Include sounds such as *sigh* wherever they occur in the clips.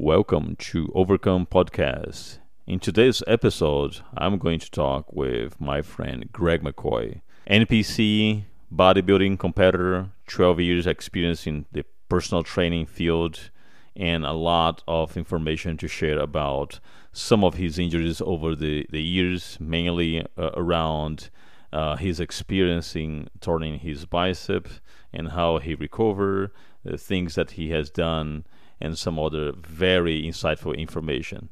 Welcome to Overcome Podcast. In today's episode, I'm going to talk with my friend Greg McCoy, NPC, bodybuilding competitor, 12 years experience in the personal training field, and a lot of information to share about some of his injuries over the, the years, mainly uh, around uh, his experiencing turning his bicep and how he recovered, the things that he has done, and some other very insightful information.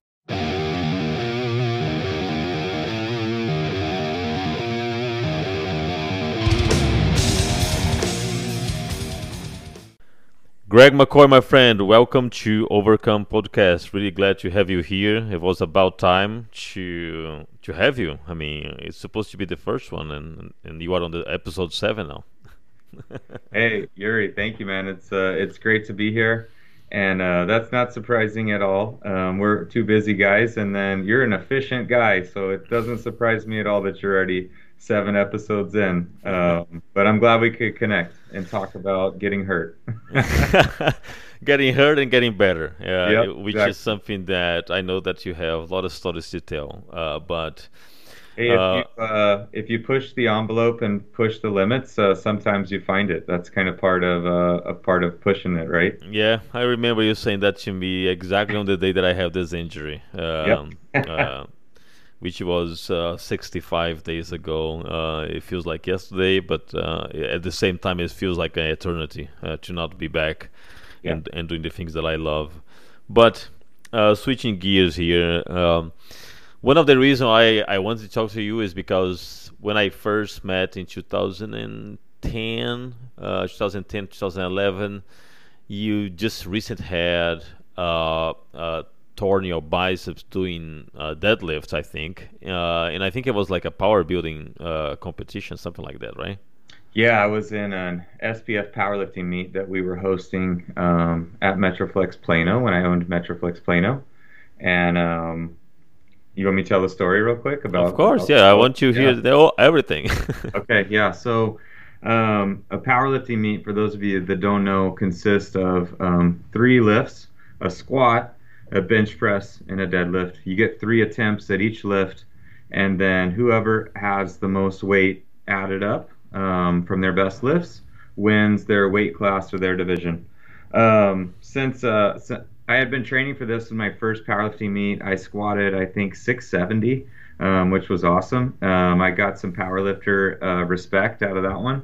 Greg McCoy, my friend, welcome to Overcome Podcast. Really glad to have you here. It was about time to to have you. I mean, it's supposed to be the first one, and and you are on the episode seven now. *laughs* hey, Yuri, thank you, man. It's uh, it's great to be here, and uh, that's not surprising at all. Um, we're two busy guys, and then you're an efficient guy, so it doesn't surprise me at all that you're already seven episodes in. Um, but I'm glad we could connect and talk about getting hurt. *laughs* getting hurt and getting better, uh, Yep, which exactly. is something that I know that you have a lot of stories to tell. Uh, but Hey, if Uh, you uh, if you push the envelope and push the limits, uh, sometimes you find it. That's kind of part of uh, a part of pushing it, right? yeah, I remember you saying that to me exactly on the day that I have this injury. Um, uh, *laughs* which was uh, 65 days ago. Uh, it feels like yesterday, but uh, at the same time, it feels like an eternity uh, to not be back Yeah. and, and doing the things that I love. But uh, switching gears here, um, one of the reasons I, I wanted to talk to you is because when I first met in 2010, uh, 2010, 2011, you just recently had uh, uh, torn your biceps doing uh, deadlifts, I think, uh, and I think it was like a power building uh, competition, something like that, right? Yeah, I was in an SPF powerlifting meet that we were hosting um, at Metroflex Plano when I owned Metroflex Plano, and um, you want me to tell the story real quick about? of course, about- yeah. I want you to hear Yeah. the, oh, everything. *laughs* Okay, yeah. So, um, a powerlifting meet, for those of you that don't know, consists of um, three lifts: a squat, a bench press, and a deadlift. You get three attempts at each lift, and then whoever has the most weight added up um, from their best lifts wins their weight class or their division. Um, since uh, I had been training for this in my first powerlifting meet, I squatted I think 670 um, which was awesome. Um, I got some powerlifter uh, respect out of that one.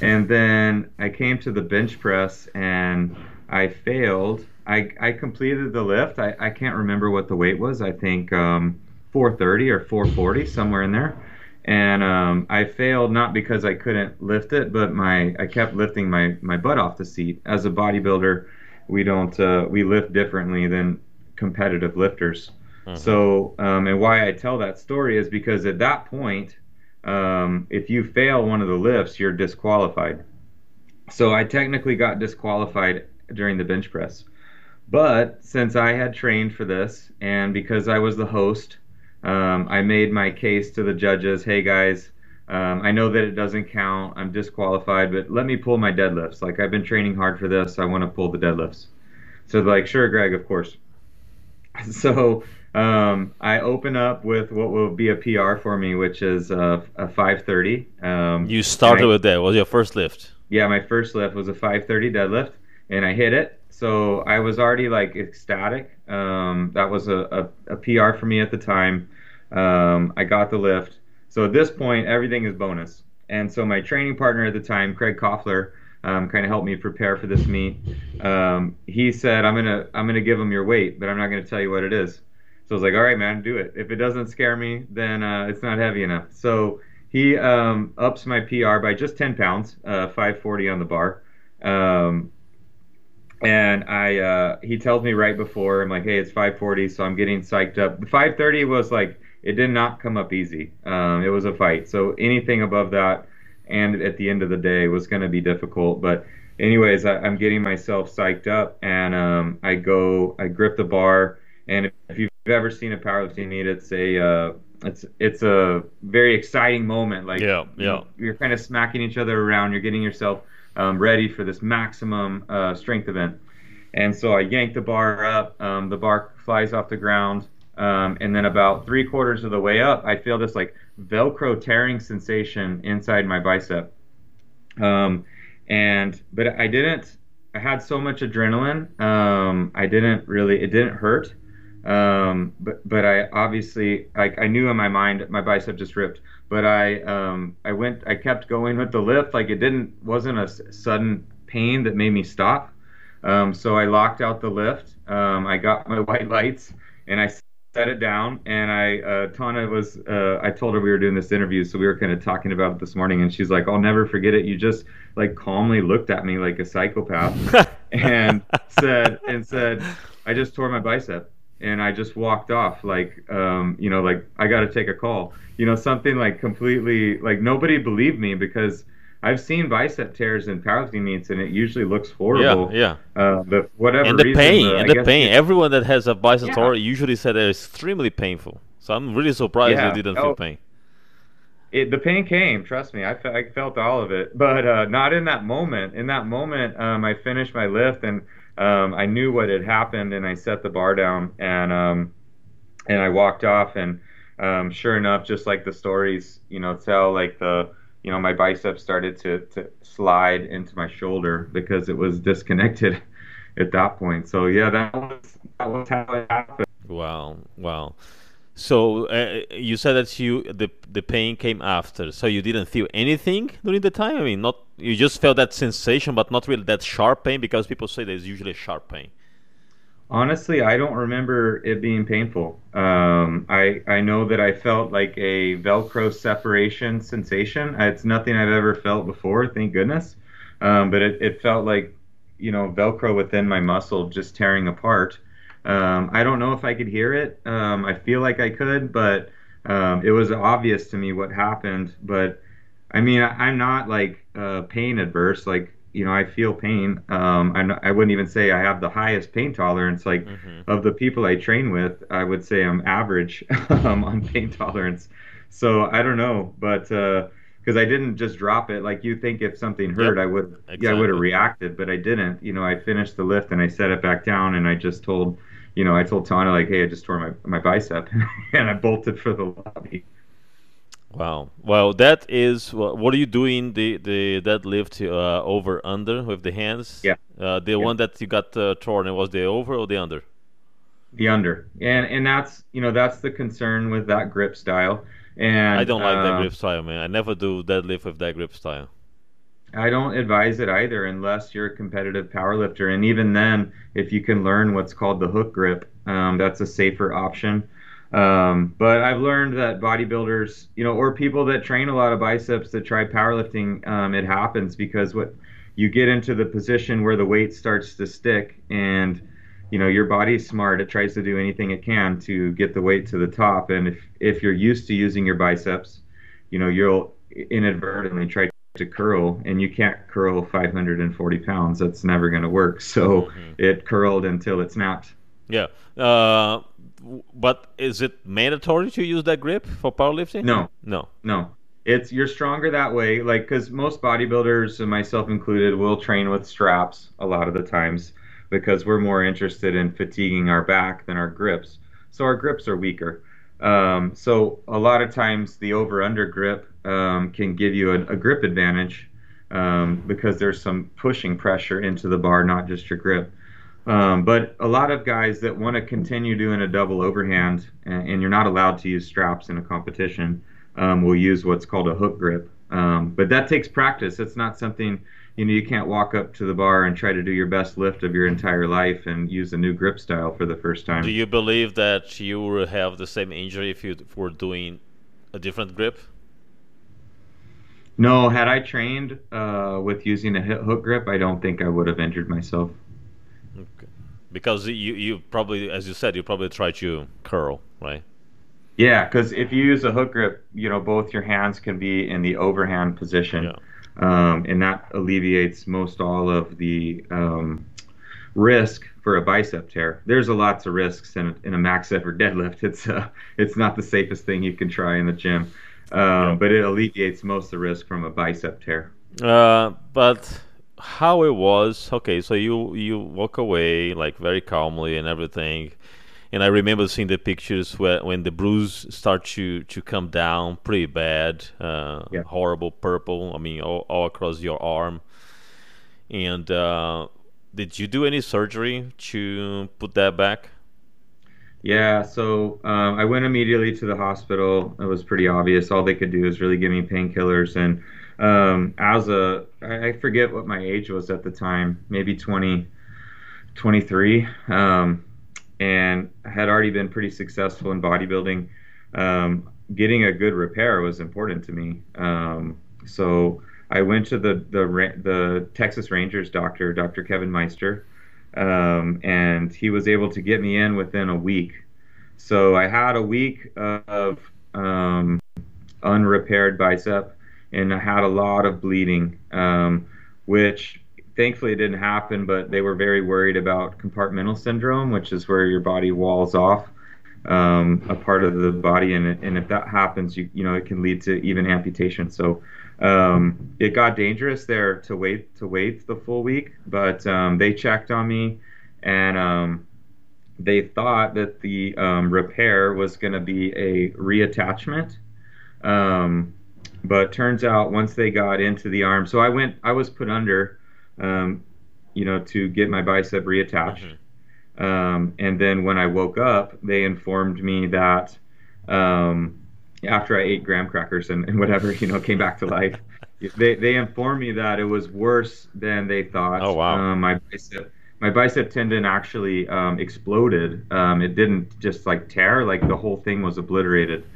And then I came to the bench press and I failed. I, I completed the lift. I, I can't remember what the weight was. I think um, 430 or 440, somewhere in there. And um, I failed not because I couldn't lift it, but my I kept lifting my, my butt off the seat. As a bodybuilder, we don't uh, we lift differently than competitive lifters. Mhm. So, um, and why I tell that story is because at that point, um, if you fail one of the lifts, you're disqualified. So I technically got disqualified during the bench press. But since I had trained for this, and because I was the host, um, I made my case to the judges hey guys, um, I know that it doesn't count. I'm disqualified, but let me pull my deadlifts. Like, I've been training hard for this. I want to pull the deadlifts. So, like, sure, Greg, of course. *laughs* So um, I open up with what will be a PR for me, which is a, a 530. Um, you started I- with that. Was your first lift? yeah, my first lift was a 530 deadlift, and I hit it. So I was already like ecstatic. Um, that was a, a, a PR for me at the time. Um, I got the lift. So at this point, everything is bonus. And so my training partner at the time, Craig Koffler, um, kind of helped me prepare for this meet. Um, he said, "I'm gonna I'm gonna give him your weight, but I'm not gonna tell you what it is." So I was like, "All right, man, do it. If it doesn't scare me, then uh, it's not heavy enough." So he um, ups my PR by just 10 pounds, uh, 540 on the bar. Um, and I, uh, he tells me right before, I'm like, hey, it's 540, so I'm getting psyched up. The 530 was like, it did not come up easy. Um, it was a fight. So anything above that, and at the end of the day, was going to be difficult. But anyways, I, I'm getting myself psyched up, and um, I go, I grip the bar, and if you've ever seen a powerlifting meet, it's a uh, it's it's a very exciting moment. Like Yeah, yeah. you're kind of smacking each other around. You're getting yourself um, ready for this maximum uh, strength event. And so I yank the bar up. Um, the bar flies off the ground. Um, and then about three quarters of the way up, I feel this like Velcro tearing sensation inside my bicep. Um, and but I didn't. I had so much adrenaline. Um, I didn't really. It didn't hurt. Um, but but I obviously I, I knew in my mind my bicep just ripped. But I um, I went. I kept going with the lift. Like it didn't wasn't a sudden pain that made me stop. Um, so I locked out the lift. I got my *laughs* white lights and I set it down. And I, uh, Tana was, uh, I told her we were doing this interview, so we were kind of talking about it this morning. And she's like, "I'll never forget it. You just like calmly looked at me like a psychopath *laughs* and said, and said, I just tore my bicep." And I just walked off, like, um, you know, like I got to take a call, you know, something like completely, like nobody believed me because I've seen bicep tears in powerlifting meets, and it usually looks horrible. Yeah, yeah. Uh, but whatever and the reason, pain, uh, and the pain. Everyone that has a bicep Yeah. tear usually said they're extremely painful. So I'm really surprised Yeah. you didn't Oh. feel pain. it, the pain came. Trust me, I, fe- I felt all of it, but uh, not in that moment. In that moment, um, I finished my lift, and um, I knew what had happened, and I set the bar down, and um, and I walked off, and um, sure enough, just like the stories, you know, tell, like the you know, my bicep started to to slide into my shoulder because it was disconnected *laughs* at that point. So yeah, that was that was how it happened. Wow, wow. So uh, you said that you the the pain came after. So you didn't feel anything during the time. I mean, not you just felt that sensation, but not really that sharp pain because people say there's usually sharp pain. Honestly, I don't remember it being painful. Um, I I know that I felt like a Velcro separation sensation. It's nothing I've ever felt before, thank goodness. Um, but it, it felt like, you know, Velcro within my muscle just tearing apart. Um, I don't know if I could hear it. Um, I feel like I could, but um, it was obvious to me what happened. But I mean, I, I'm not like uh, pain adverse. Like you know, I feel pain. Um, I'm not, I wouldn't even say I have the highest pain tolerance. Like Mhm. of the people I train with, I would say I'm average *laughs* um, on pain tolerance. So I don't know, but because I didn't just drop it, like you think if something hurt, I would, yeah, I would have reacted, but I didn't. You know, I finished the lift and I set it back down, and I just told, you know, I told Tana like, hey, I just tore my my bicep, *laughs* and I bolted for the lobby. Wow. Well, that is what are you doing the the deadlift uh, over under with the hands? Yeah. Uh, the Yeah. one that you got uh, torn, it was the over or the under? The under, and and that's you know that's the concern with that grip style. And I don't like that um, grip style, man. I never do deadlift with that grip style. I don't advise it either unless you're a competitive powerlifter. And even then, if you can learn what's called the hook grip, um, that's a safer option. Um, but I've learned that bodybuilders, you know, or people that train a lot of biceps that try powerlifting, um, it happens because what you get into the position where the weight starts to stick and you know your body's smart it tries to do anything it can to get the weight to the top and if if you're used to using your biceps you know you'll inadvertently try to curl and you can't curl 540 pounds that's never going to work so Mhm. it curled until it snapped Yeah. Uh, but is it mandatory to use that grip for powerlifting? no. No. no. It's you're stronger that way like because most bodybuilders and myself included will train with straps a lot of the times because we're more interested in fatiguing our back than our grips. So our grips are weaker. Um, so a lot of times the over under grip um, can give you a, a grip advantage um, because there's some pushing pressure into the bar not just your grip um, but a lot of guys that want to continue doing a double overhand and, and you're not allowed to use straps in a competition um, will use what's called a hook grip. Um, but that takes practice. It's not something you know you can't walk up to the bar and try to do your best lift of your entire life and use a new grip style for the first time. Do you believe that you will have the same injury if you were doing a different grip? No, had I trained uh, with using a hook grip, I don't think I would have injured myself. Because you, you probably, as you said, you probably try to curl, right? Yeah, because if you use a hook grip, you know both your hands can be in the overhand position, Yeah. um, and that alleviates most all of the um, risk for a bicep tear. There's a lots of risks in, in a max effort deadlift. It's uh, it's not the safest thing you can try in the gym, um, Yeah. but it alleviates most of the risk from a bicep tear. Uh, but how it was. Okay, so you you walk away like very calmly and everything. And I remember seeing the pictures where when the bruise start to to come down pretty bad, uh, Yeah. horrible purple. I mean, all, all across your arm. And uh, did you do any surgery to put that back? Yeah, so um, I went immediately to the hospital. It was pretty obvious. All they could do is really give me painkillers. And um, as a, I forget what my age was at the time, maybe 20, 23, um, and had already been pretty successful in bodybuilding. Um, getting a good repair was important to me. Um, so I went to the the the Texas Rangers doctor, Dr. Kevin Meister, um, and he was able to get me in within a week. So I had a week of um, unrepaired bicep, and I had a lot of bleeding, um, which thankfully it didn't happen. But they were very worried about compartmental syndrome, which is where your body walls off um, a part of the body, and and if that happens, you you know it can lead to even amputation. So um, it got dangerous there to wait to wait the full week, but um, they checked on me, and um, they thought that the um, repair was going to be a reattachment. But turns out once they got into the arm, so I went, I was put under, um, you know, to get my bicep reattached. hmm Um, and then when I woke up, they informed me that um, after I ate graham crackers and, and whatever, you know, came back to life, *laughs* they, they informed me that it was worse than they thought. Oh wow. Um, my bicep, my bicep tendon actually um, exploded. Um, it didn't just like tear, like the whole thing was obliterated.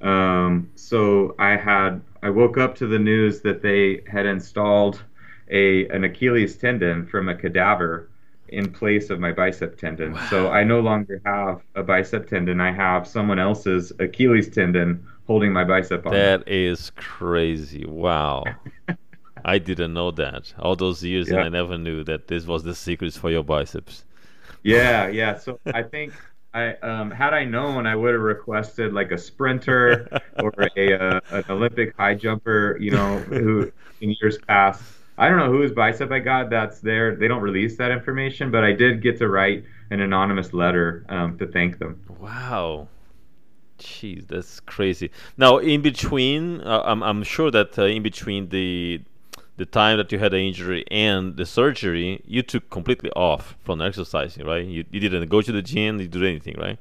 Um, so I had, I woke up to the news that they had installed a an Achilles tendon from a cadaver in place of my bicep tendon. So I no longer have a bicep tendon. I have someone else's Achilles tendon holding my bicep on. That is crazy. Wow. *laughs* I didn't know that. All those years and I never knew that this was the secrets for your biceps. Yeah, yeah. So I think I um, had I known, I would have requested like a sprinter *laughs* or a uh, an Olympic high jumper, you know, who in years past. I don't know whose bicep I got. That's there. They don't release that information, but I did get to write an anonymous letter um, to thank them. Wow. Jeez, that's crazy. Now, in between, uh, I'm I'm sure that uh, in between the the time that you had the injury and the surgery, you took completely off from exercising, right? You you didn't go to the gym, you did anything, right?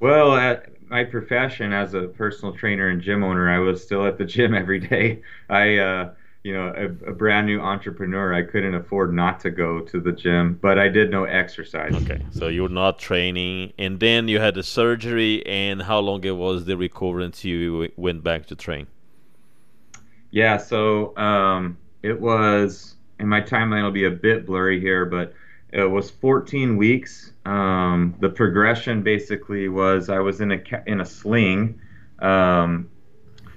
Well, at my profession as a personal trainer and gym owner, I was still at the gym *laughs* every day. I, uh, you know, a, a brand new entrepreneur, I couldn't afford not to go to the gym, but I did no exercise. Okay, so you're not training, and then you had the surgery, and how long it was the recovery until you went back to train? Yeah, so um, it was, and my timeline will be a bit blurry here, but it was 14 weeks. Um, the progression basically was I was in a in a sling um,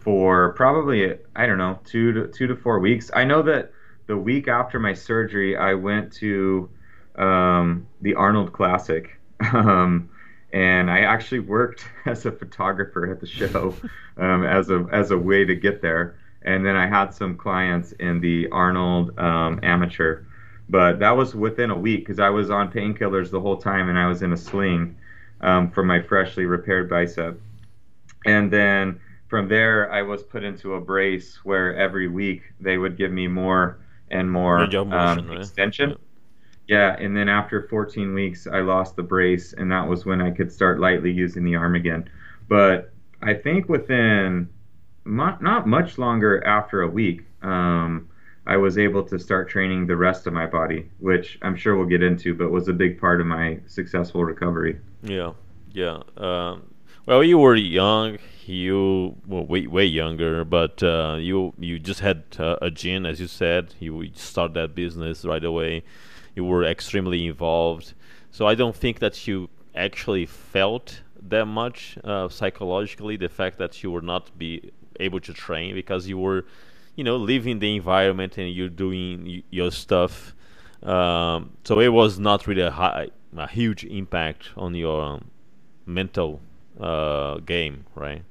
for probably I don't know two to two to four weeks. I know that the week after my surgery, I went to um, the Arnold Classic. *laughs* Um, and I actually worked *laughs* as a photographer at the show *laughs* um, as a as a way to get there and then I had some clients in the Arnold um, Amateur, but that was within a week because I was on painkillers the whole time and I was in a sling um, for my freshly repaired bicep. And then from there, I was put into a brace where every week they would give me more and more Range motion, um, right? extension. Yeah, and then after 14 weeks, I lost the brace, and that was when I could start lightly using the arm again. But I think within not much longer after a week, um, I was able to start training the rest of my body, which I'm sure we'll get into, but was a big part of my successful recovery. Yeah, yeah. Um, well, you were young. You were way way younger, but uh, you you just had uh, a gym, as you said. You started that business right away. You were extremely involved. So I don't think that you actually felt that much uh, psychologically the fact that you were not be able to train because you were, you know, living the environment and you're doing your stuff. Um, so it was not really a high, a huge impact on your um, mental uh, game, right?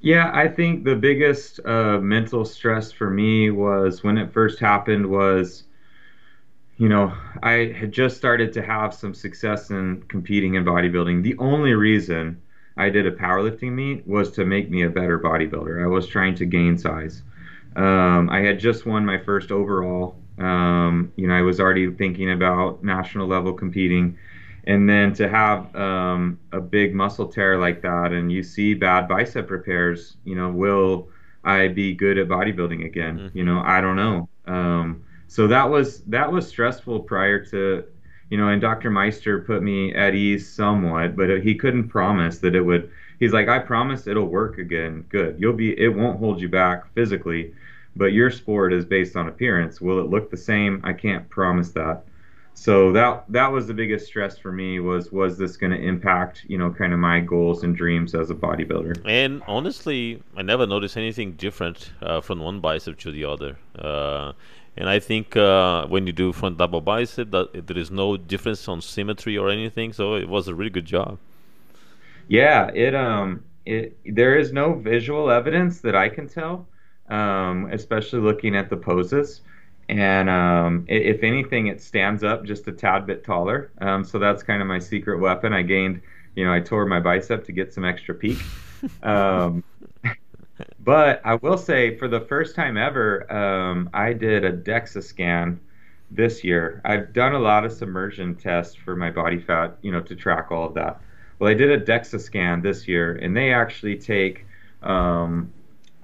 Yeah, I think the biggest uh, mental stress for me was when it first happened was, you know, I had just started to have some success in competing in bodybuilding. The only reason I did a powerlifting meet was to make me a better bodybuilder. I was trying to gain size. Um, I had just won my first overall. Um, you know, I was already thinking about national level competing and then to have um, a big muscle tear like that and you see bad bicep repairs you know will i be good at bodybuilding again mm-hmm. you know i don't know um, so that was that was stressful prior to you know and dr meister put me at ease somewhat but he couldn't promise that it would he's like i promise it'll work again. Good. You'll be it won't hold you back physically but your sport is based on appearance. Will it look the same? I can't promise that. So that that was the biggest stress for me was was this going to impact you know kind of my goals and dreams as a bodybuilder. And honestly i never noticed anything different uh, from one bicep to the other. Uh, and i think uh, when you do front double bicep that there is no difference on symmetry or anything so it was a really good job yeah it um it there is no visual evidence that i can tell um, especially looking at the poses and um, if anything, it stands up just a tad bit taller. Um, so that's kind of my secret weapon. I gained, you know, I tore my bicep to get some extra peak. *laughs* Um, but I will say, for the first time ever, um, I did a DEXA scan this year. I've done a lot of submersion tests for my body fat, you know, to track all of that. Well, I did a DEXA scan this year, and they actually take um,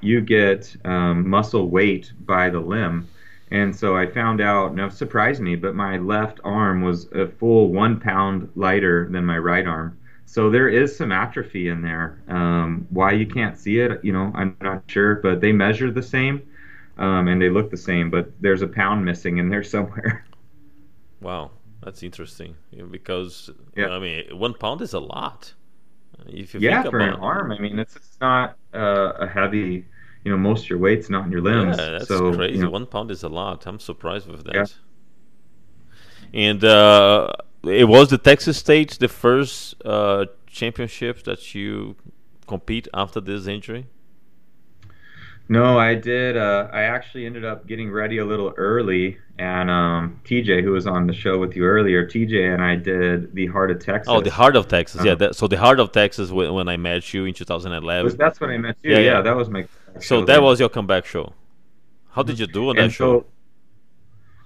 you get um, muscle weight by the limb and so I found out, it surprised me, but my left arm was a full one pound lighter than my right arm. So there is some atrophy in there. Um, why you can't see it, you know, I'm not sure, but they measure the same um, and they look the same, but there's a pound missing in there *laughs* somewhere. Wow, that's interesting because yeah. I mean, one pound is a lot. If you yeah, for an arm, I mean, it's, it's not uh, a heavy you know most of your weight's not in your limbs. Yeah, that's so, crazy. You know, One pound is a lot. I'm surprised with that. Yeah. And uh, it was the Texas State the first uh, championship that you compete after this injury. No, I did. Uh, I actually ended up getting ready a little early, and um, TJ, who was on the show with you earlier, TJ and I did the Heart of Texas. Oh, the Heart of Texas, yeah. Uh-huh. That, so the Heart of Texas, when, when I met you in 2011. Was, that's when I met you. Yeah, yeah, yeah. that was my so that was your comeback show. How did you do on that show?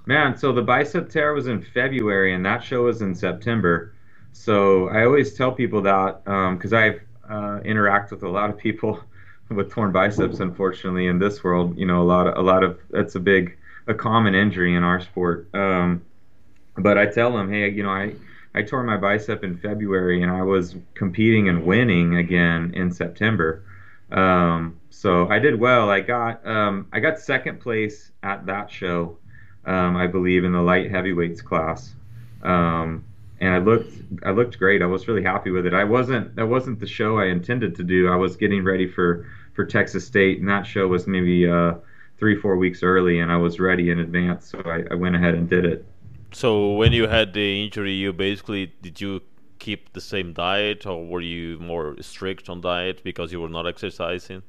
Man, so the bicep tear was in February, and that show was in September. So I always tell people that because um, I've uh, interact with a lot of people *laughs* with torn biceps. Unfortunately, in this world, you know, a lot of a lot of that's a big a common injury in our sport. Um, but I tell them, hey, you know, I I tore my bicep in February, and I was competing and winning again in September. Um, so I did well. I got um, I got second place at that show, um, I believe, in the light heavyweights class, um, and I looked I looked great. I was really happy with it. I wasn't that wasn't the show I intended to do. I was getting ready for for Texas State, and that show was maybe uh, three four weeks early, and I was ready in advance, so I, I went ahead and did it. So when you had the injury, you basically did you keep the same diet, or were you more strict on diet because you were not exercising?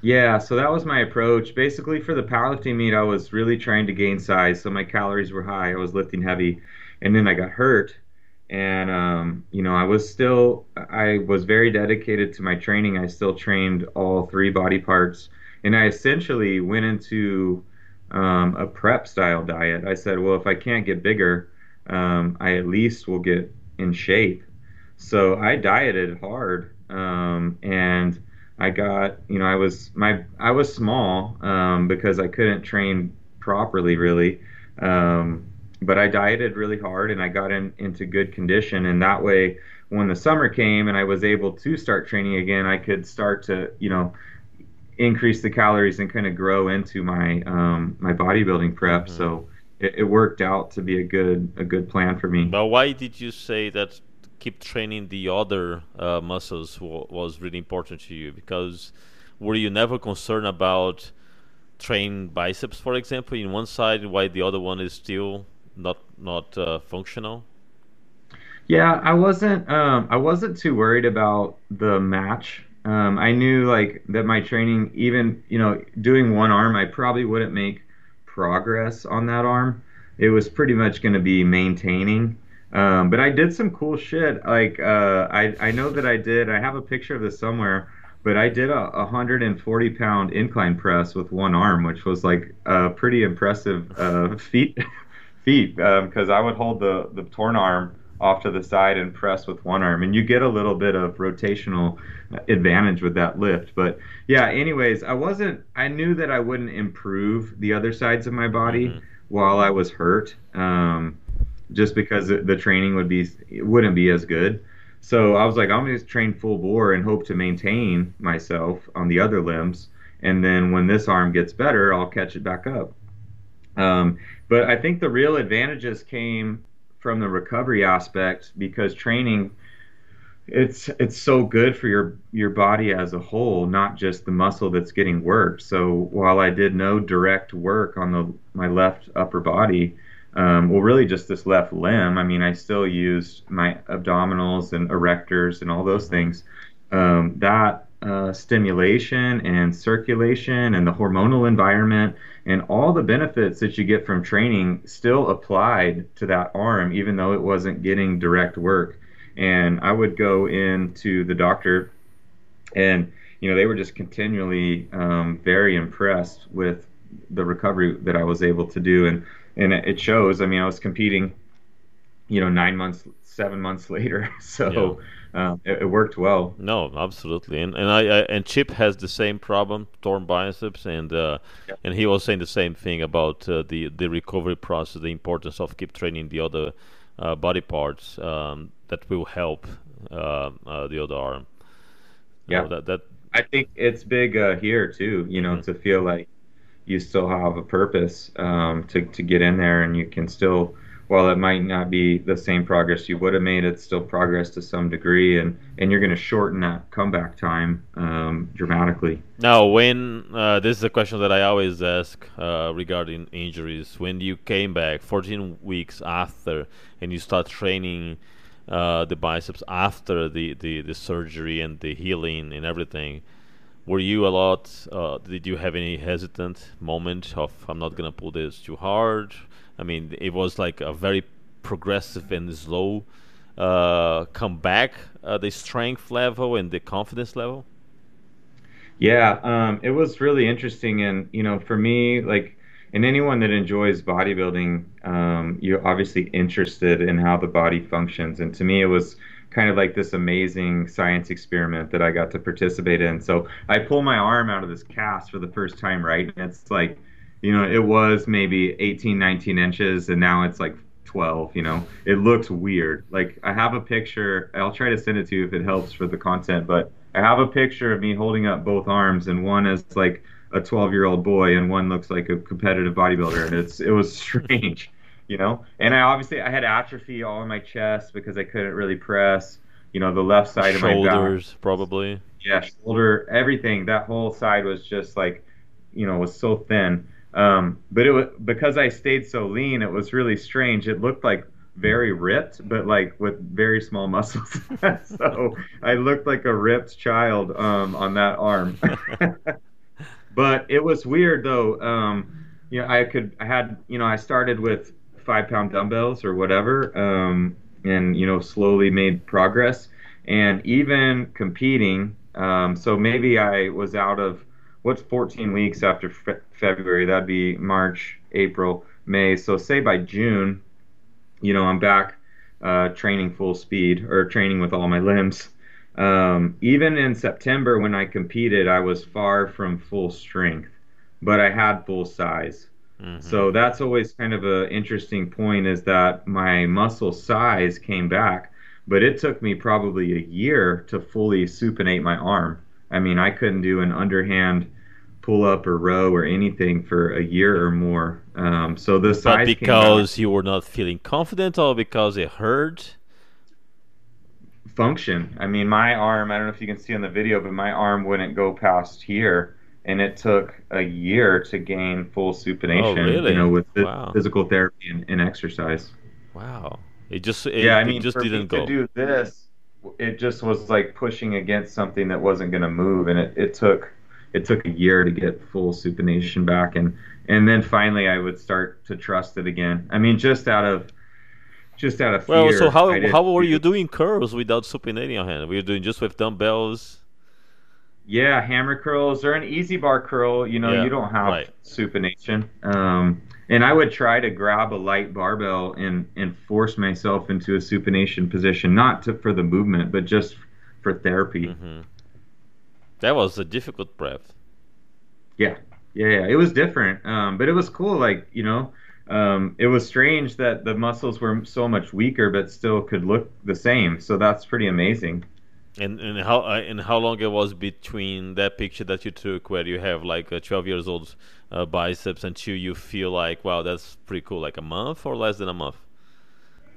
Yeah, so that was my approach. Basically, for the powerlifting meet, I was really trying to gain size, so my calories were high. I was lifting heavy, and then I got hurt, and um, you know, I was still, I was very dedicated to my training. I still trained all three body parts, and I essentially went into um, a prep style diet. I said, well, if I can't get bigger, um, I at least will get in shape. So I dieted hard, um, and I got, you know, I was my I was small um, because I couldn't train properly, really. Um, but I dieted really hard, and I got in, into good condition, and that way, when the summer came and I was able to start training again, I could start to, you know, increase the calories and kind of grow into my um, my bodybuilding prep. Mm-hmm. So it, it, worked out to be a good a good plan for me. But why did you say that keep training the other uh, muscles w- was really important to you? Because were you never concerned about train biceps, for example, in one side, while the other one is still not not uh, functional? Yeah, I wasn't. Um, I wasn't too worried about the match Um, I knew like that my training, even you know, doing one arm, I probably wouldn't make progress on that arm. It was pretty much going to be maintaining. Um, but I did some cool shit. Like uh, I I know that I did. I have a picture of this somewhere. But I did a 140 pound incline press with one arm, which was like a pretty impressive uh, *laughs* feat. feat because um, I would hold the the torn arm off to the side and press with one arm, and you get a little bit of rotational advantage with that lift. But yeah, anyways, I wasn't. I knew that I wouldn't improve the other sides of my body mm-hmm. while I was hurt, um, just because the training would be it wouldn't be as good. So I was like, I'm going to train full bore and hope to maintain myself on the other limbs. And then when this arm gets better, I'll catch it back up. Um, but I think the real advantages came from the recovery aspect because training it's it's so good for your your body as a whole, not just the muscle that's getting worked. So while I did no direct work on the my left upper body, um, well, really just this left limb. I mean, I still used my abdominals and erectors and all those things. Um, that uh, stimulation and circulation and the hormonal environment and all the benefits that you get from training still applied to that arm, even though it wasn't getting direct work. And I would go into the doctor, and you know they were just continually um, very impressed with the recovery that I was able to do. And and it shows. I mean, I was competing, you know, nine months, seven months later, *laughs* so yeah. um, it, it, worked well. No, absolutely, and and I, I, and Chip has the same problem, torn biceps, and uh, yeah. and he was saying the same thing about uh, the the recovery process, the importance of keep training the other uh, body parts um, that will help uh, uh, the other arm. Yeah, that that. I think it's big uh, here too. You know, mm-hmm. to feel like you still have a purpose um, to, to get in there and you can still while it might not be the same progress you would have made it's still progress to some degree and and you're going to shorten that comeback time um, dramatically. Now when uh, this is a question that i always ask uh, regarding injuries. When you came back 14 weeks after and you start training uh, the biceps after the, the, the surgery and the healing and everything were you a lot? Uh, did you have any hesitant moment of I'm not gonna pull this too hard? I mean, it was like a very progressive and slow uh, come back, uh, the strength level and the confidence level. Yeah, um, it was really interesting, and you know, for me, like, and anyone that enjoys bodybuilding, um, you're obviously interested in how the body functions, and to me, it was kind of like this amazing science experiment that I got to participate in. So I pull my arm out of this cast for the first time, right? And it's like, you know, it was maybe 18, 19 inches, and now it's like 12, you know? It looks weird. Like, I have a picture, I'll try to send it to you if it helps for the content, but I have a picture of me holding up both arms, and one is like a 12 year old boy, and one looks like a competitive bodybuilder, and it's it was *laughs* strange you know. And I obviously I had atrophy all in my chest because I couldn't really press. You know, the left side Shoulders, of my. Shoulders, probably. Yeah, shoulder, everything. That whole side was just like, you know, was so thin. Um, but it was because I stayed so lean. It was really strange. It looked like very ripped, but like with very small muscles. *laughs* so I looked like a ripped child um, on that arm. *laughs* but it was weird though. Um, you know, I could, I had, you know, I started with five pound dumbbells or whatever, um, and you know slowly made progress. And even competing, um, so maybe I was out of what's 14 weeks after fe- February? That'd be March, April, May. So say by June, you know I'm back uh, training full speed or training with all my limbs. Um, even in September when I competed, I was far from full strength, but I had full size. Mm-hmm. So that's always kind of an interesting point is that my muscle size came back, but it took me probably a year to fully supinate my arm. I mean, I couldn't do an underhand pull up or row or anything for a year or more. Um, so the size. But because you were not feeling confident, or because it hurt. Function. I mean, my arm. I don't know if you can see on the video, but my arm wouldn't go past here and it took a year to gain full supination. Oh, really? You know, with wow. physical therapy and, and, exercise. Wow! It just it, yeah, I mean, just for didn't me go. to do this it just was like pushing against something that wasn't going to move, and it, it took it took a year to get full supination back, and and then finally I would start to trust it again. I mean, just out of just out of fear. Well, so how how were you doing curls without supinating your hand? Were you doing just with dumbbells? Yeah, hammer curls or an EZ bar curl. You know, yeah, you don't have right. supination. Um, and I would try to grab a light barbell and and force myself into a supination position, not to, for the movement, but just for therapy. Mm-hmm. That was a difficult breath. Yeah, yeah, yeah. It was different, um, but it was cool. Like you know, um, it was strange that the muscles were so much weaker, but still could look the same. So that's pretty amazing. And and how uh, and how long it was between that picture that you took where you have like a 12 years old uh, biceps until you feel like wow that's pretty cool like a month or less than a month?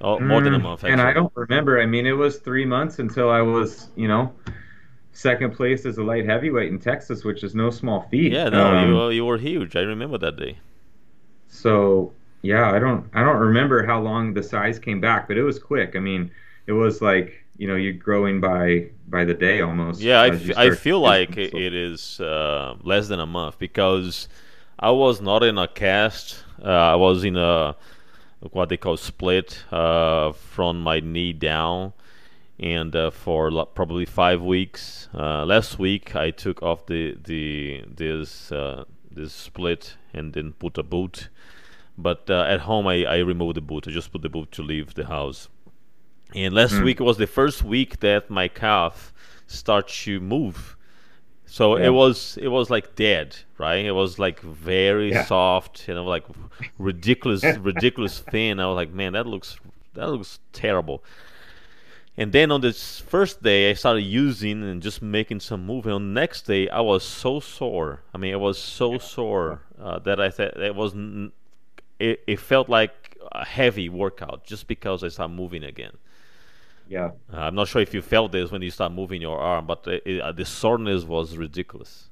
Oh more mm, than a mm, month actually. and i don't remember. I mean it was three months until i was you know second place as a light heavyweight in texas which is no small feat. Yeah no um, you, you were huge. I remember that day. So yeah i don't i don't remember how long the size came back but it was quick. I mean it was like you know you're growing by by the day almost. Yeah, I, f- I feel like it, it is uh, less than a month because I was not in a cast. Uh, I was in a what they call split uh, from my knee down, and uh, for lo- probably five weeks. Uh, last week I took off the the this uh, this split and then put a boot. But at home I, I removed the boot. I just put the boot to leave the house. And last mm. week was the first week that my calf started to move. So yeah. it was it was like dead, right? It was like very yeah. soft, you know, like ridiculous, *laughs* ridiculous thin. I was like, man, that looks that looks terrible. And then on this first day, I started using and just making some movement. On the next day, I was so sore. I mean, it was so sore uh, that I thought it was. It, it felt like a heavy workout just because I started moving again. Yeah. Uh, I'm not sure if you felt this when you start moving your arm, but it, it, uh, the soreness was ridiculous.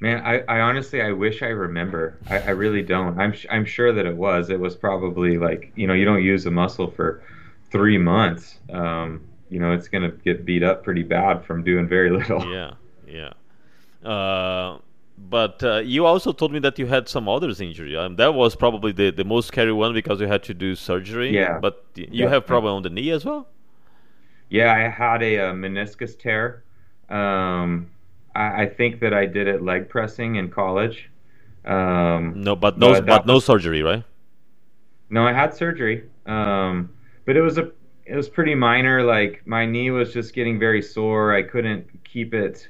Man, I, I honestly I wish I remember. I, I really don't. I'm I'm sure that it was. It was probably like you know you don't use a muscle for three months. Um, you know it's gonna get beat up pretty bad from doing very little. Yeah, yeah. Uh, but uh, you also told me that you had some others injury. Um, that was probably the, the most scary one because you had to do surgery. Yeah. But you yeah. have problem on the knee as well. Yeah, I had a, a meniscus tear. Um, I, I, think that I did it leg pressing in college. Um, no, but no, but, but no was, surgery, right? No, I had surgery. Um, but it was a it was pretty minor. Like my knee was just getting very sore. I couldn't keep it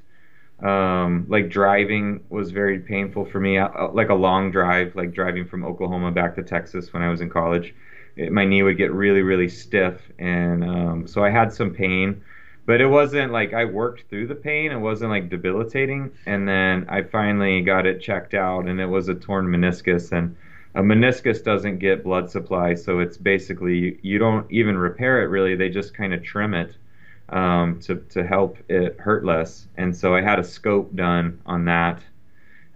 um, like driving was very painful for me. Uh, like a long drive, like driving from Oklahoma back to Texas when I was in college, it, my knee would get really, really stiff, and um, so I had some pain. But it wasn't like I worked through the pain. It wasn't like debilitating. And then I finally got it checked out, and it was a torn meniscus. And a meniscus doesn't get blood supply, so it's basically you don't even repair it really. They just kind of trim it um, to to help it hurt less. And so I had a scope done on that.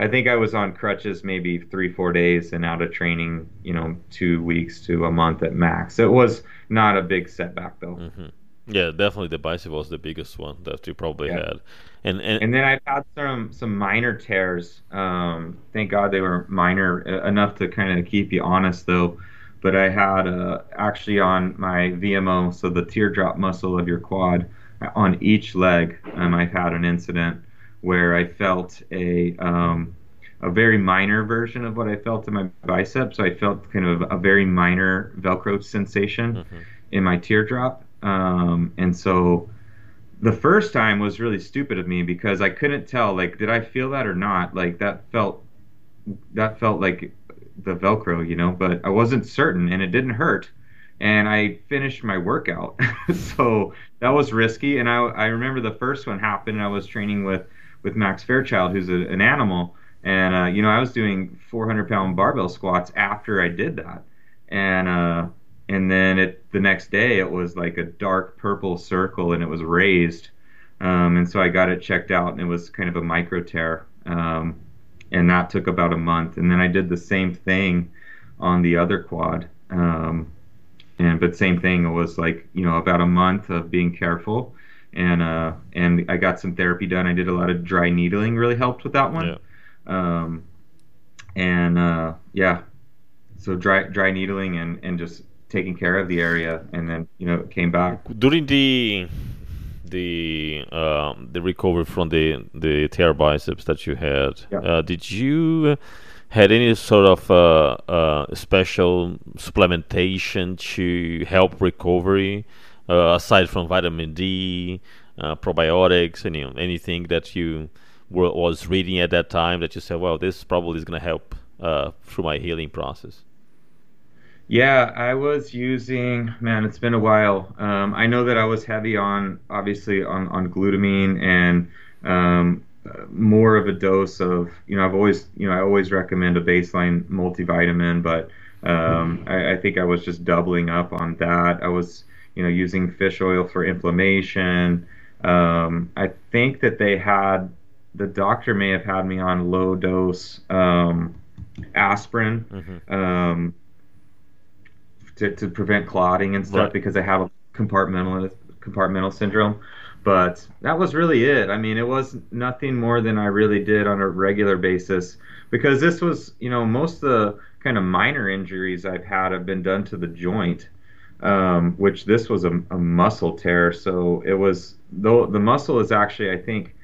I think I was on crutches maybe three four days and out of training, you know, two weeks to a month at max. It was not a big setback though. Mm-hmm. Yeah, definitely the bicep was the biggest one that you probably yeah. had. And, and and then I've had some some minor tears. Um, thank God they were minor uh, enough to kind of keep you honest though but I had uh, actually on my VMO, so the teardrop muscle of your quad, on each leg, um, I've had an incident where I felt a um, a very minor version of what I felt in my biceps. So I felt kind of a very minor Velcro sensation mm-hmm. in my teardrop, um, and so the first time was really stupid of me because I couldn't tell like did I feel that or not. Like that felt that felt like the Velcro, you know, but I wasn't certain and it didn't hurt. And I finished my workout. *laughs* so that was risky. And I, I remember the first one happened. I was training with, with Max Fairchild, who's a, an animal. And, uh, you know, I was doing 400 pound barbell squats after I did that. And, uh, and then it, the next day it was like a dark purple circle and it was raised. Um, and so I got it checked out and it was kind of a micro tear. Um, and that took about a month. And then I did the same thing on the other quad. Um, and but same thing. It was like you know about a month of being careful, and uh, and I got some therapy done. I did a lot of dry needling, really helped with that one. Yeah. Um, and uh, yeah, so dry dry needling and and just taking care of the area, and then you know it came back. During the the um, the recovery from the the tear biceps that you had, Yeah. uh, did you had any sort of uh, uh, special supplementation to help recovery uh, aside from vitamin D, uh, probiotics, and anything that you were, was reading at that time that you said, well, this probably is going to help uh, through my healing process. Yeah, I was using, man, it's been a while. Um, I know that I was heavy on, obviously, on, on glutamine and um, more of a dose of, you know, I've always, you know, I always recommend a baseline multivitamin, but um, I, I think I was just doubling up on that. I was, you know, using fish oil for inflammation. Um, I think that they had, the doctor may have had me on low dose um, aspirin. hmm Um, to, to prevent clotting and stuff Right. because I have a compartmental compartmental syndrome. But that was really it. I mean, it was nothing more than I really did on a regular basis because this was, you know, most of the kind of minor injuries I've had have been done to the joint, um, which this was a, a muscle tear. So it was, though the muscle is actually, I think,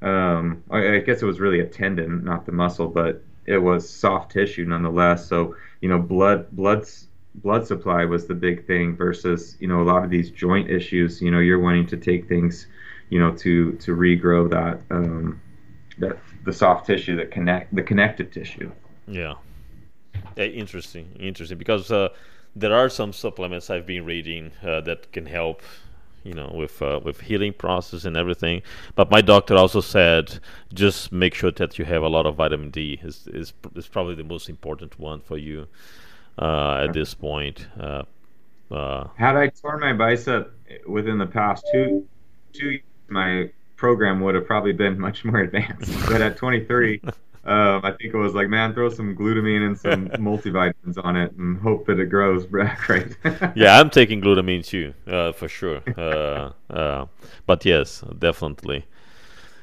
um, I, I guess it was really a tendon, not the muscle, but it was soft tissue nonetheless. So you know, blood blood blood supply was the big thing versus you know a lot of these joint issues. You know, you're wanting to take things, you know, to to regrow that um, that the soft tissue that connect the connective tissue. Yeah. Interesting, interesting. Because uh, there are some supplements I've been reading uh, that can help, you know, with uh, with healing process and everything. But my doctor also said just make sure that you have a lot of vitamin D. is is is probably the most important one for you uh, at this point. Uh, uh, Had I torn my bicep within the past two two years, my program would have probably been much more advanced. *laughs* But at 23, um, I think it was like, man, throw some glutamine and some *laughs* multivitamins on it and hope that it grows back *laughs* right. yeah, I'm taking glutamine too, uh, for sure. Uh, uh, but yes, definitely.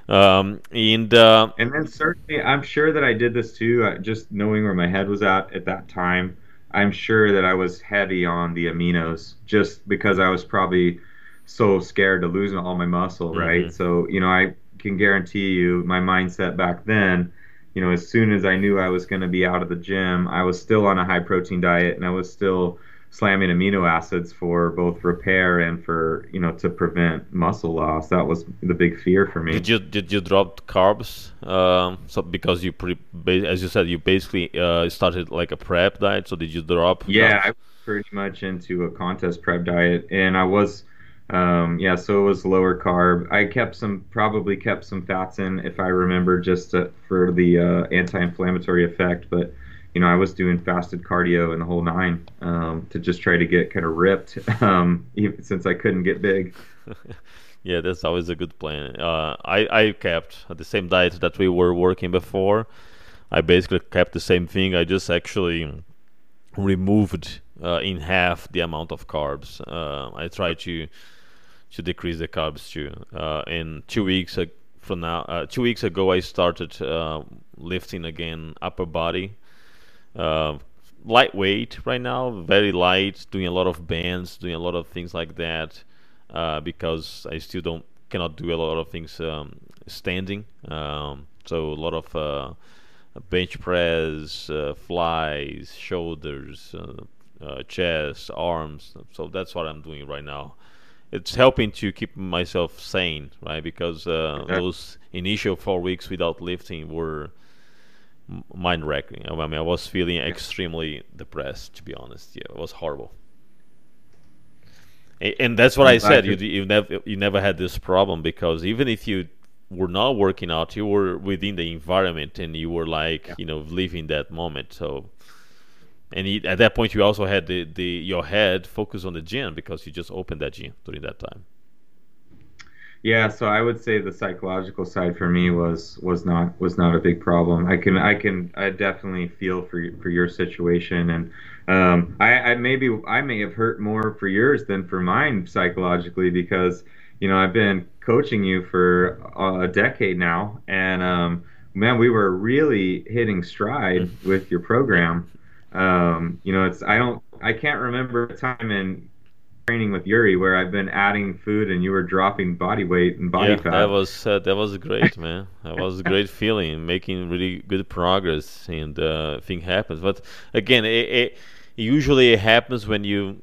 Um, and uh, And then certainly, I'm sure that I did this too. uh, Just knowing where my head was at at that time, I'm sure that I was heavy on the aminos, just because I was probably so scared to lose all my muscle, right? Mhm. So you know, I can guarantee you, my mindset back then, you know, as soon as I knew I was going to be out of the gym, I was still on a high protein diet, and I was still slamming amino acids for both repair and for you know to prevent muscle loss. That was the big fear for me. Did you did you drop carbs? Um, so because you pre, as you said, you basically uh, started like a prep diet. So did you drop? Yeah, carbs? I was pretty much into a contest prep diet, and I was, um, yeah, so it was lower carb. I kept some, probably kept some fats in, if I remember, just to, for the uh, anti-inflammatory effect. But you know, I was doing fasted cardio and the whole nine um, to just try to get kind of ripped, *laughs* um, even since I couldn't get big. *laughs* yeah, that's always a good plan. Uh, I I kept the same diet that we were working before. I basically kept the same thing. I just actually removed uh, in half the amount of carbs. Uh, I tried to to decrease the carbs too. Uh, and two weeks from now, uh, two weeks ago, I started uh, lifting again upper body. Uh, lightweight right now, very light, doing a lot of bands, doing a lot of things like that. Uh, because I still don't cannot do a lot of things um, standing. Um, so a lot of uh, bench press, uh, flies, shoulders, uh, uh, chest, arms. So that's what I'm doing right now. It's helping to keep myself sane, right? Because uh, Yeah. those initial four weeks without lifting were m- mind-wrecking. I mean, I was feeling extremely depressed, to be honest. Yeah, it was horrible. And that's what I said. You you never you never had this problem because even if you were not working out, you were within the environment and you were like Yeah. you know living that moment. So, and you, at that point, you also had the, the your head focused on the gym because you just opened that gym during that time. Yeah, so I would say the psychological side for me was was not was not a big problem. I can I can I definitely feel for for your situation, and um, I, I maybe I may have hurt more for yours than for mine psychologically because you know I've been coaching you for a decade now, and um, man, we were really hitting stride mm. with your program. Um, you know, it's I don't I can't remember a time in training with Yuri where I've been adding food and you were dropping body weight and body yeah, fat. that was uh, that was great, man. that was a great feeling, making really good progress, and uh, thing happens. But again, it, it, usually it happens when you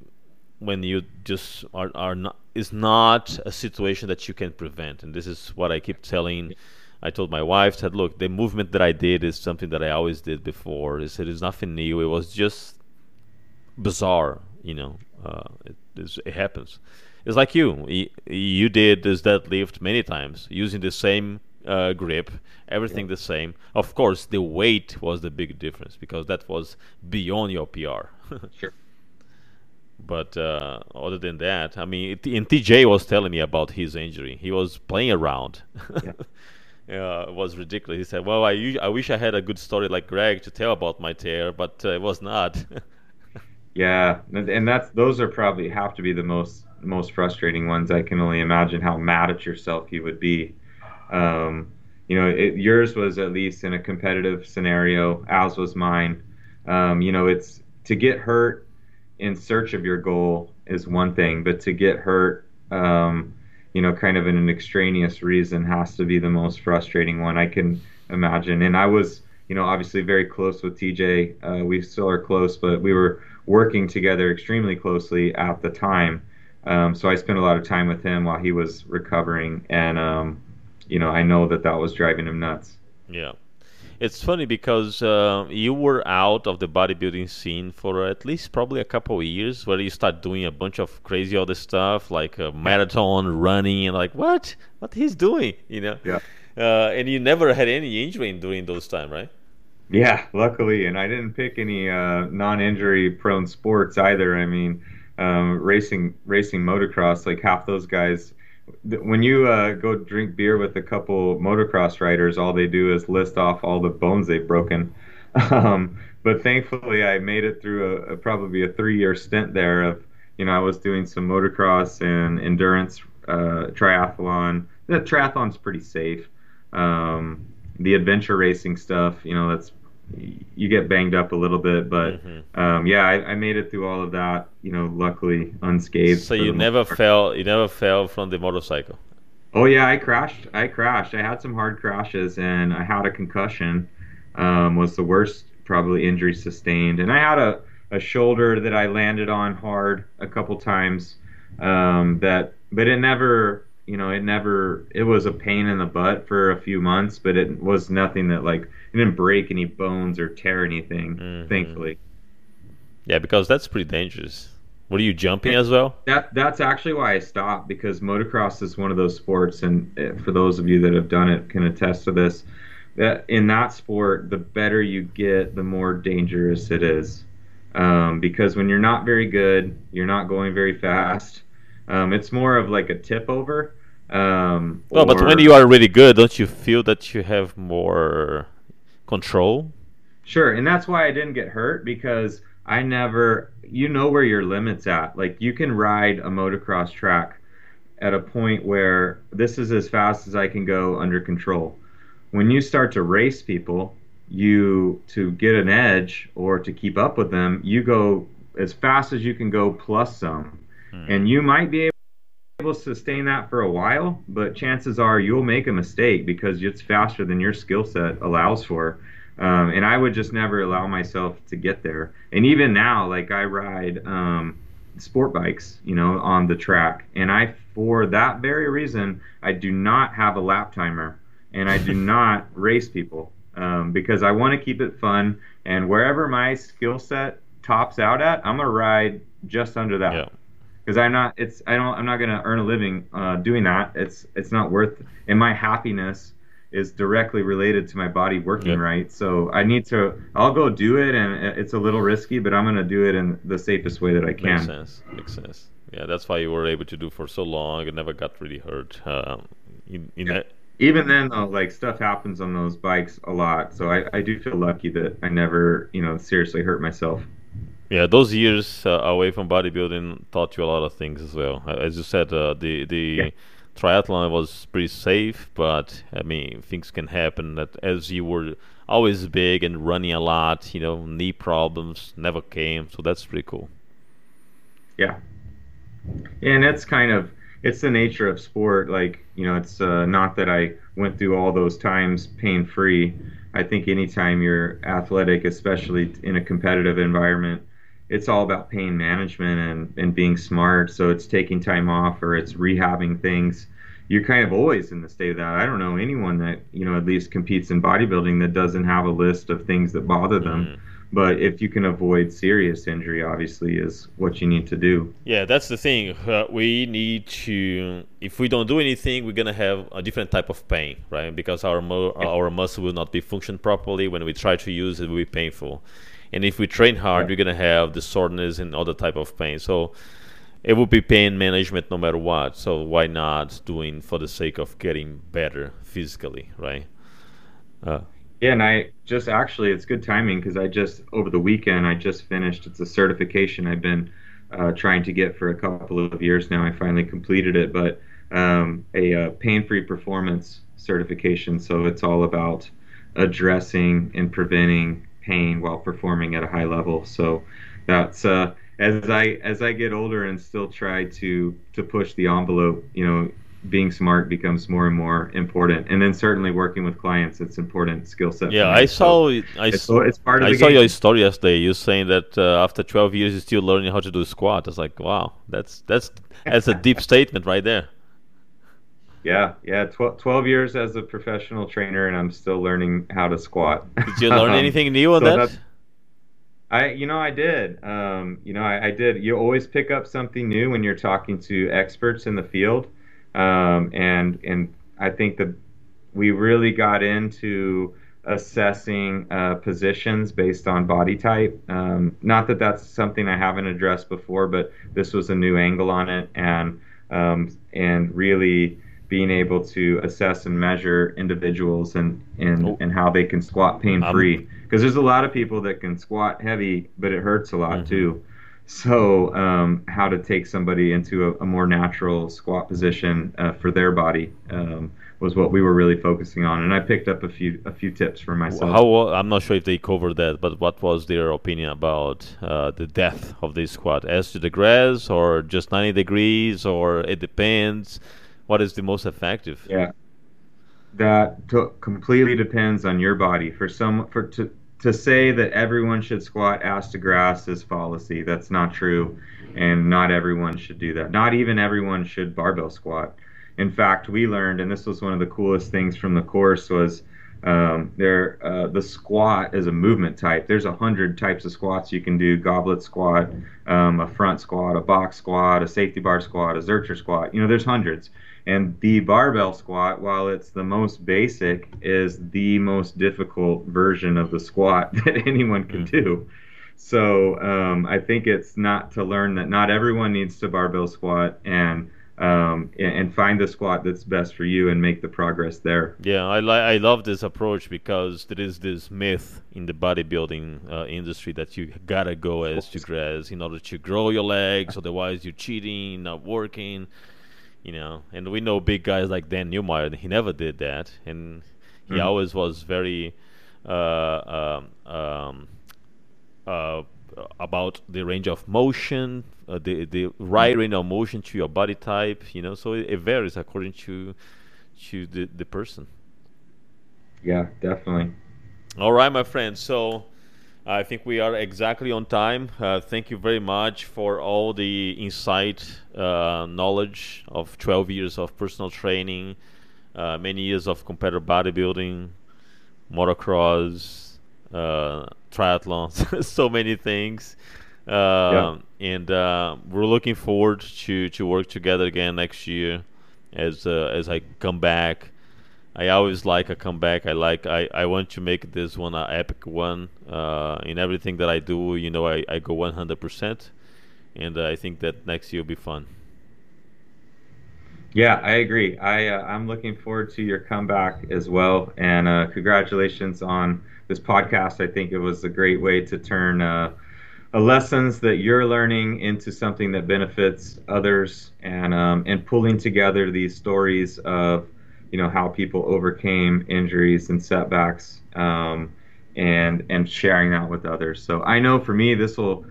when you just are are not is not a situation that you can prevent, and this is what I keep telling. I told my wife said, look, the movement that I did is something that I always did before. It said it's nothing new. It was just bizarre, you know. Uh, it, it happens. It's like you. You did this deadlift many times using the same uh, grip, everything yeah. the same. Of course, the weight was the big difference because that was beyond your PR. *laughs* sure. But uh, other than that, I mean, it, and TJ was telling me about his injury. He was playing around. Yeah. *laughs* uh, it was ridiculous. He said, "Well, I, I wish I had a good story like Greg to tell about my tear, but uh, it was not." *laughs* Yeah, and that's those are probably have to be the most most frustrating ones. I can only imagine how mad at yourself you would be. Um, you know, it, yours was at least in a competitive scenario, as was mine. Um, you know, it's to get hurt in search of your goal is one thing, but to get hurt, um, you know, kind of in an extraneous reason has to be the most frustrating one I can imagine. And I was, you know, obviously very close with TJ. Uh, we still are close, but we were working together extremely closely at the time. Um, so I spent a lot of time with him while he was recovering, and um, you know I know that that was driving him nuts. Yeah, it's funny because uh, you were out of the bodybuilding scene for at least probably a couple of years, where you start doing a bunch of crazy other stuff like a marathon, running, and like what what he's doing, you know? Yeah. Uh, and you never had any injury during those time, right? Yeah, luckily, and I didn't pick any uh, non-injury prone sports either. I mean, um, racing racing motocross, like half those guys. When you uh, go drink beer with a couple motocross riders, all they do is list off all the bones they've broken. *laughs* Um, but thankfully, I made it through a, a probably a three-year stint there. Of you know, I was doing some motocross and endurance uh, triathlon. The triathlon's pretty safe. Um, the adventure racing stuff, you know, that's you get banged up a little bit, but mm-hmm. um, yeah, I, I, made it through all of that, you know, luckily unscathed. So you never fell, you never fell from the motorcycle. Oh yeah, I crashed. I crashed. I had some hard crashes, and I had a concussion. Um, was the worst probably injury sustained, and I had a, a shoulder that I landed on hard a couple times. Um, that, but it never you know, it never, it was a pain in the butt for a few months, but it was nothing that like, it didn't break any bones or tear anything, mm-hmm. thankfully. Yeah, because that's pretty dangerous. Were you jumping as well? That that's actually why I stopped because motocross is one of those sports, and eh, for those of you that have done it, can attest to this. That in that sport, the better you get, the more dangerous it is. Um, because when you're not very good, you're not going very fast. Um, it's more of like a tip over. Um, well, or... but when you are really good, don't you feel that you have more control? Sure, and that's why I didn't get hurt because I never, you know where your limits at. Like you can ride a motocross track at a point where this is as fast as I can go under control. When you start to race people, you to get an edge or to keep up with them, you go as fast as you can go plus some. Hmm. And you might be able to sustain that for a while, but chances are you'll make a mistake because it's faster than your skill set allows for. Um, and I would just never allow myself to get there. And even now, like I ride um, sport bikes, you know, on the track, and I, for that very reason, I do not have a lap timer, and I do *laughs* not race people um, because I want to keep it fun. And wherever my skill set tops out at, I'm gonna ride just under that. Yeah because I'm not. It's I don't. I'm not gonna earn a living uh, doing that. It's it's not worth. And my happiness is directly related to my body working yep. right. So I need to. I'll go do it, and it's a little risky, but I'm gonna do it in the safest way that I can. Makes sense. Makes sense. Yeah, that's why you were able to do for so long and never got really hurt. Um, in, in Yeah. that, Even then, though, like stuff happens on those bikes a lot, so I, I do feel lucky that I never, you know, seriously hurt myself. Yeah, those years uh, away from bodybuilding taught you a lot of things as well. Uh, As you said, uh, the Yeah. the triathlon was pretty safe, but I mean things can happen. That as you were always big and running a lot, you know, knee problems never came. So that's pretty cool. Yeah. And it's kind of it's the nature of sport. Like you know, it's uh, not that I went through all those times pain free. I think anytime you're athletic, especially in a competitive environment, it's all about pain management and, and being smart. So it's taking time off or it's rehabbing things. You're kind of always in the state of that. I don't know anyone that you know at least competes in bodybuilding that doesn't have a list of things that bother them. Mm. But if you can avoid serious injury, obviously, is what you need to do. Yeah, that's the thing. Uh, we need to. If we don't do anything, we're gonna have a different type of pain, right? Because our mo- our muscle will not be functioned properly. When we try to use it, it will be painful. And if we train hard, we're gonna have the soreness and other type of pain. So it would be pain management no matter what. So why not doing for the sake of getting better physically, right? Uh, Yeah, and I just actually, it's good timing because I just, over the weekend, I just finished. It's a certification I've been uh, trying to get for a couple of years now. I finally completed it, but um, a uh, pain free performance certification. So it's all about addressing and preventing pain while performing at a high level. So that's, uh, as I as I get older and still try to to push the envelope, you know, being smart becomes more and more important. And then certainly working with clients, it's important skill set. yeah. I saw. it- I it's, saw. it's part of I saw game. your story yesterday. You saying that uh, after 12 years, you're still learning how to do squat. I was like, wow, that's that's that's a deep statement right there. Yeah, yeah. 12, 12 years as a professional trainer, and I'm still learning how to squat. Did you learn *laughs* Um, anything new on so that? I, you know, I did. Um, you know, I, I did. You always pick up something new when you're talking to experts in the field, um, and and I think that we really got into assessing uh, positions based on body type. Um, not that that's something I haven't addressed before, but this was a new angle on it, and um, and really being able to assess and measure individuals and and, Oh. and how they can squat pain free. Because there's a lot of people that can squat heavy, but it hurts a lot Mhm. too. So, um, how to take somebody into a, a more natural squat position uh, for their body um, was what we were really focusing on, and I picked up a few a few tips for myself. How I'm not sure if they covered that, but what was their opinion about uh, the depth of the squat? as to the grass, or just 90 degrees, or it depends. What is the most effective? Yeah, that to- completely depends on your body. For some, for to to say that everyone should squat ass to grass is fallacy. That's not true, and not everyone should do that. Not even everyone should barbell squat. In fact, we learned, and this was one of the coolest things from the course, was um, there uh, the squat is a movement type. There's a hundred types of squats you can do: goblet squat, um, a front squat, a box squat, a safety bar squat, a zercher squat. You know, there's hundreds. And the barbell squat, while it's the most basic, is the most difficult version of the squat *laughs* that anyone can do. So um, I think it's not to learn that not everyone needs to barbell squat and um, and and find the squat that's best for you and make the progress there. Yeah, I li- I love this approach because there is this myth in the bodybuilding uh, industry that you gotta go as to grass in order to grow your legs, otherwise you're cheating, not working, you know. And we know big guys like Dan Newmeyer, he never did that, and he Mhm. always was very uh, um, um, uh, about the range of motion, uh, the the right range of motion to your body type, you know. So it, it varies according to to the the person. Yeah, definitely. All right, my friend. So I think we are exactly on time. Uh, thank you very much for all the insight, uh, knowledge of 12 years of personal training, uh, many years of competitive bodybuilding, motocross, uh, triathlon, *laughs* so many things. Um, And uh, we're looking forward to, to work together again next year as uh, as I come back. I always like a comeback. I like I, I want to make this one an epic one. Uh, in everything that I do, you know, I, I go 100%. and uh, I think that next year will be fun. Yeah, I agree. I uh, I'm looking forward to your comeback as well, and uh, congratulations on this podcast. I think it was a great way to turn uh, lessons that you're learning into something that benefits others, and um, and pulling together these stories of you know how people overcame injuries and setbacks, um, and and sharing that with others. So I know for me, this will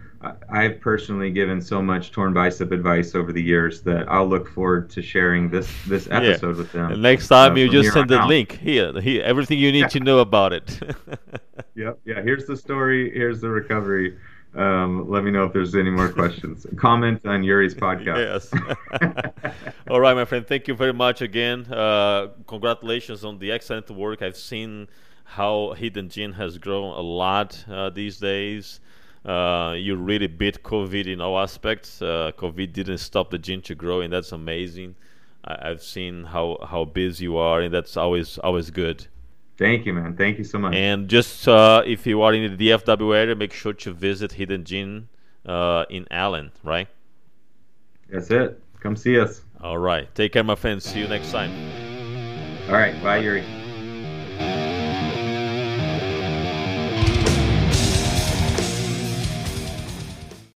I've personally given so much torn bicep advice over the years that I'll look forward to sharing this this episode yeah. with them. next time uh, you just send the out. link here, here, everything you need yeah. to know about it. *laughs* yep, yeah. Here's the story. Here's the recovery. Um, let me know if there's any more questions. *laughs* Comment on Yuri's podcast. yes. *laughs* *laughs* All right, my friend. Thank you very much again. Uh, congratulations on the excellent work. I've seen how Hidden Gym has grown a lot uh, these days. Uh, you really beat COVID in all aspects. Uh, COVID didn't stop the gym to grow, and that's amazing. I, have seen how, how busy you are, and that's always always good. Thank you, man. Thank you so much. And just uh, if you are in the DFW area, make sure to visit Hidden Gym uh, in Allen, right? That's it. Come see us. All right. Take care, my friends. See you next time. All right. Bye, Yuri.